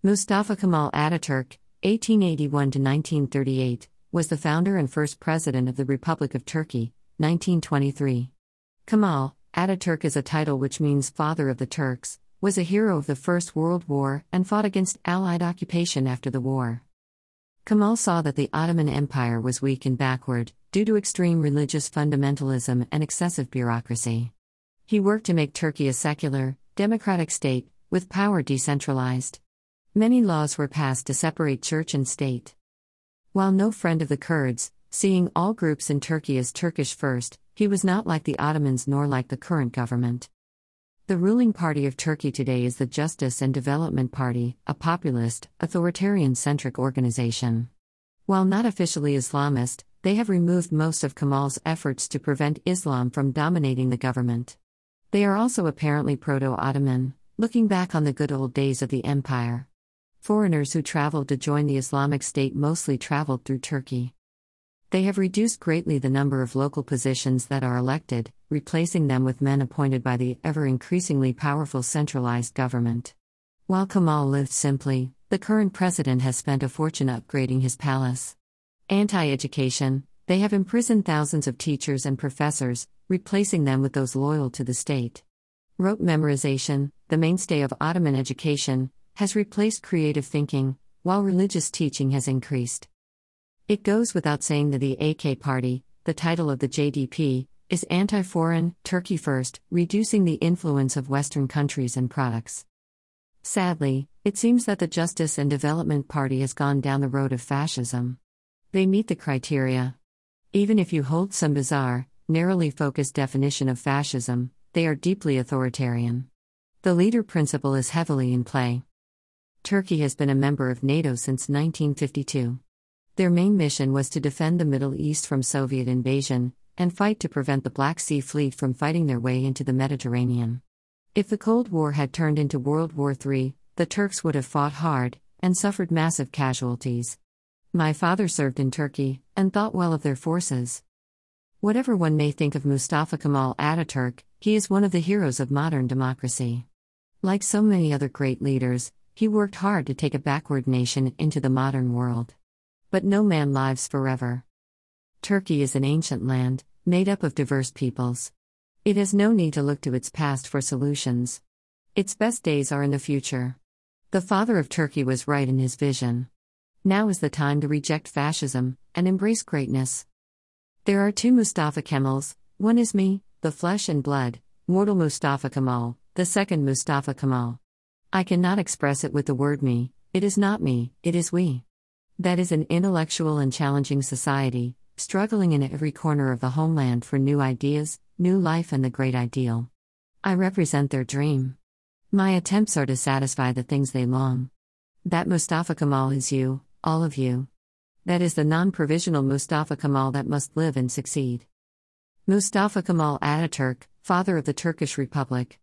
Mustafa Kemal Ataturk, 1881 to 1938, was the founder and first president of the Republic of Turkey, 1923. Kemal Ataturk is a title which means father of the Turks, was a hero of the First World War and fought against Allied occupation after the war. Kemal saw that the Ottoman Empire was weak and backward, due to extreme religious fundamentalism and excessive bureaucracy. He worked to make Turkey a secular, democratic state, with power decentralized. Many laws were passed to separate church and state. While no friend of the Kurds, seeing all groups in Turkey as Turkish first, he was not like the Ottomans nor like the current government. The ruling party of Turkey today is the Justice and Development Party, a populist, authoritarian centric organization. While not officially Islamist, they have removed most of Kemal's efforts to prevent Islam from dominating the government. They are also apparently proto Ottoman, looking back on the good old days of the empire. Foreigners who traveled to join the Islamic State mostly traveled through Turkey. They have reduced greatly the number of local positions that are elected, replacing them with men appointed by the ever increasingly powerful centralized government. While Kemal lived simply, the current president has spent a fortune upgrading his palace. Anti education, they have imprisoned thousands of teachers and professors, replacing them with those loyal to the state. Rote memorization, the mainstay of Ottoman education, has replaced creative thinking, while religious teaching has increased. It goes without saying that the AK Party, the title of the JDP, is anti foreign, Turkey first, reducing the influence of Western countries and products. Sadly, it seems that the Justice and Development Party has gone down the road of fascism. They meet the criteria. Even if you hold some bizarre, narrowly focused definition of fascism, they are deeply authoritarian. The leader principle is heavily in play. Turkey has been a member of NATO since 1952. Their main mission was to defend the Middle East from Soviet invasion, and fight to prevent the Black Sea Fleet from fighting their way into the Mediterranean. If the Cold War had turned into World War III, the Turks would have fought hard and suffered massive casualties. My father served in Turkey and thought well of their forces. Whatever one may think of Mustafa Kemal Ataturk, he is one of the heroes of modern democracy. Like so many other great leaders, he worked hard to take a backward nation into the modern world. But no man lives forever. Turkey is an ancient land, made up of diverse peoples. It has no need to look to its past for solutions. Its best days are in the future. The father of Turkey was right in his vision. Now is the time to reject fascism and embrace greatness. There are two Mustafa Kemals one is me, the flesh and blood, mortal Mustafa Kemal, the second Mustafa Kemal. I cannot express it with the word me, it is not me, it is we. That is an intellectual and challenging society, struggling in every corner of the homeland for new ideas, new life, and the great ideal. I represent their dream. My attempts are to satisfy the things they long. That Mustafa Kemal is you, all of you. That is the non provisional Mustafa Kemal that must live and succeed. Mustafa Kemal Ataturk, father of the Turkish Republic.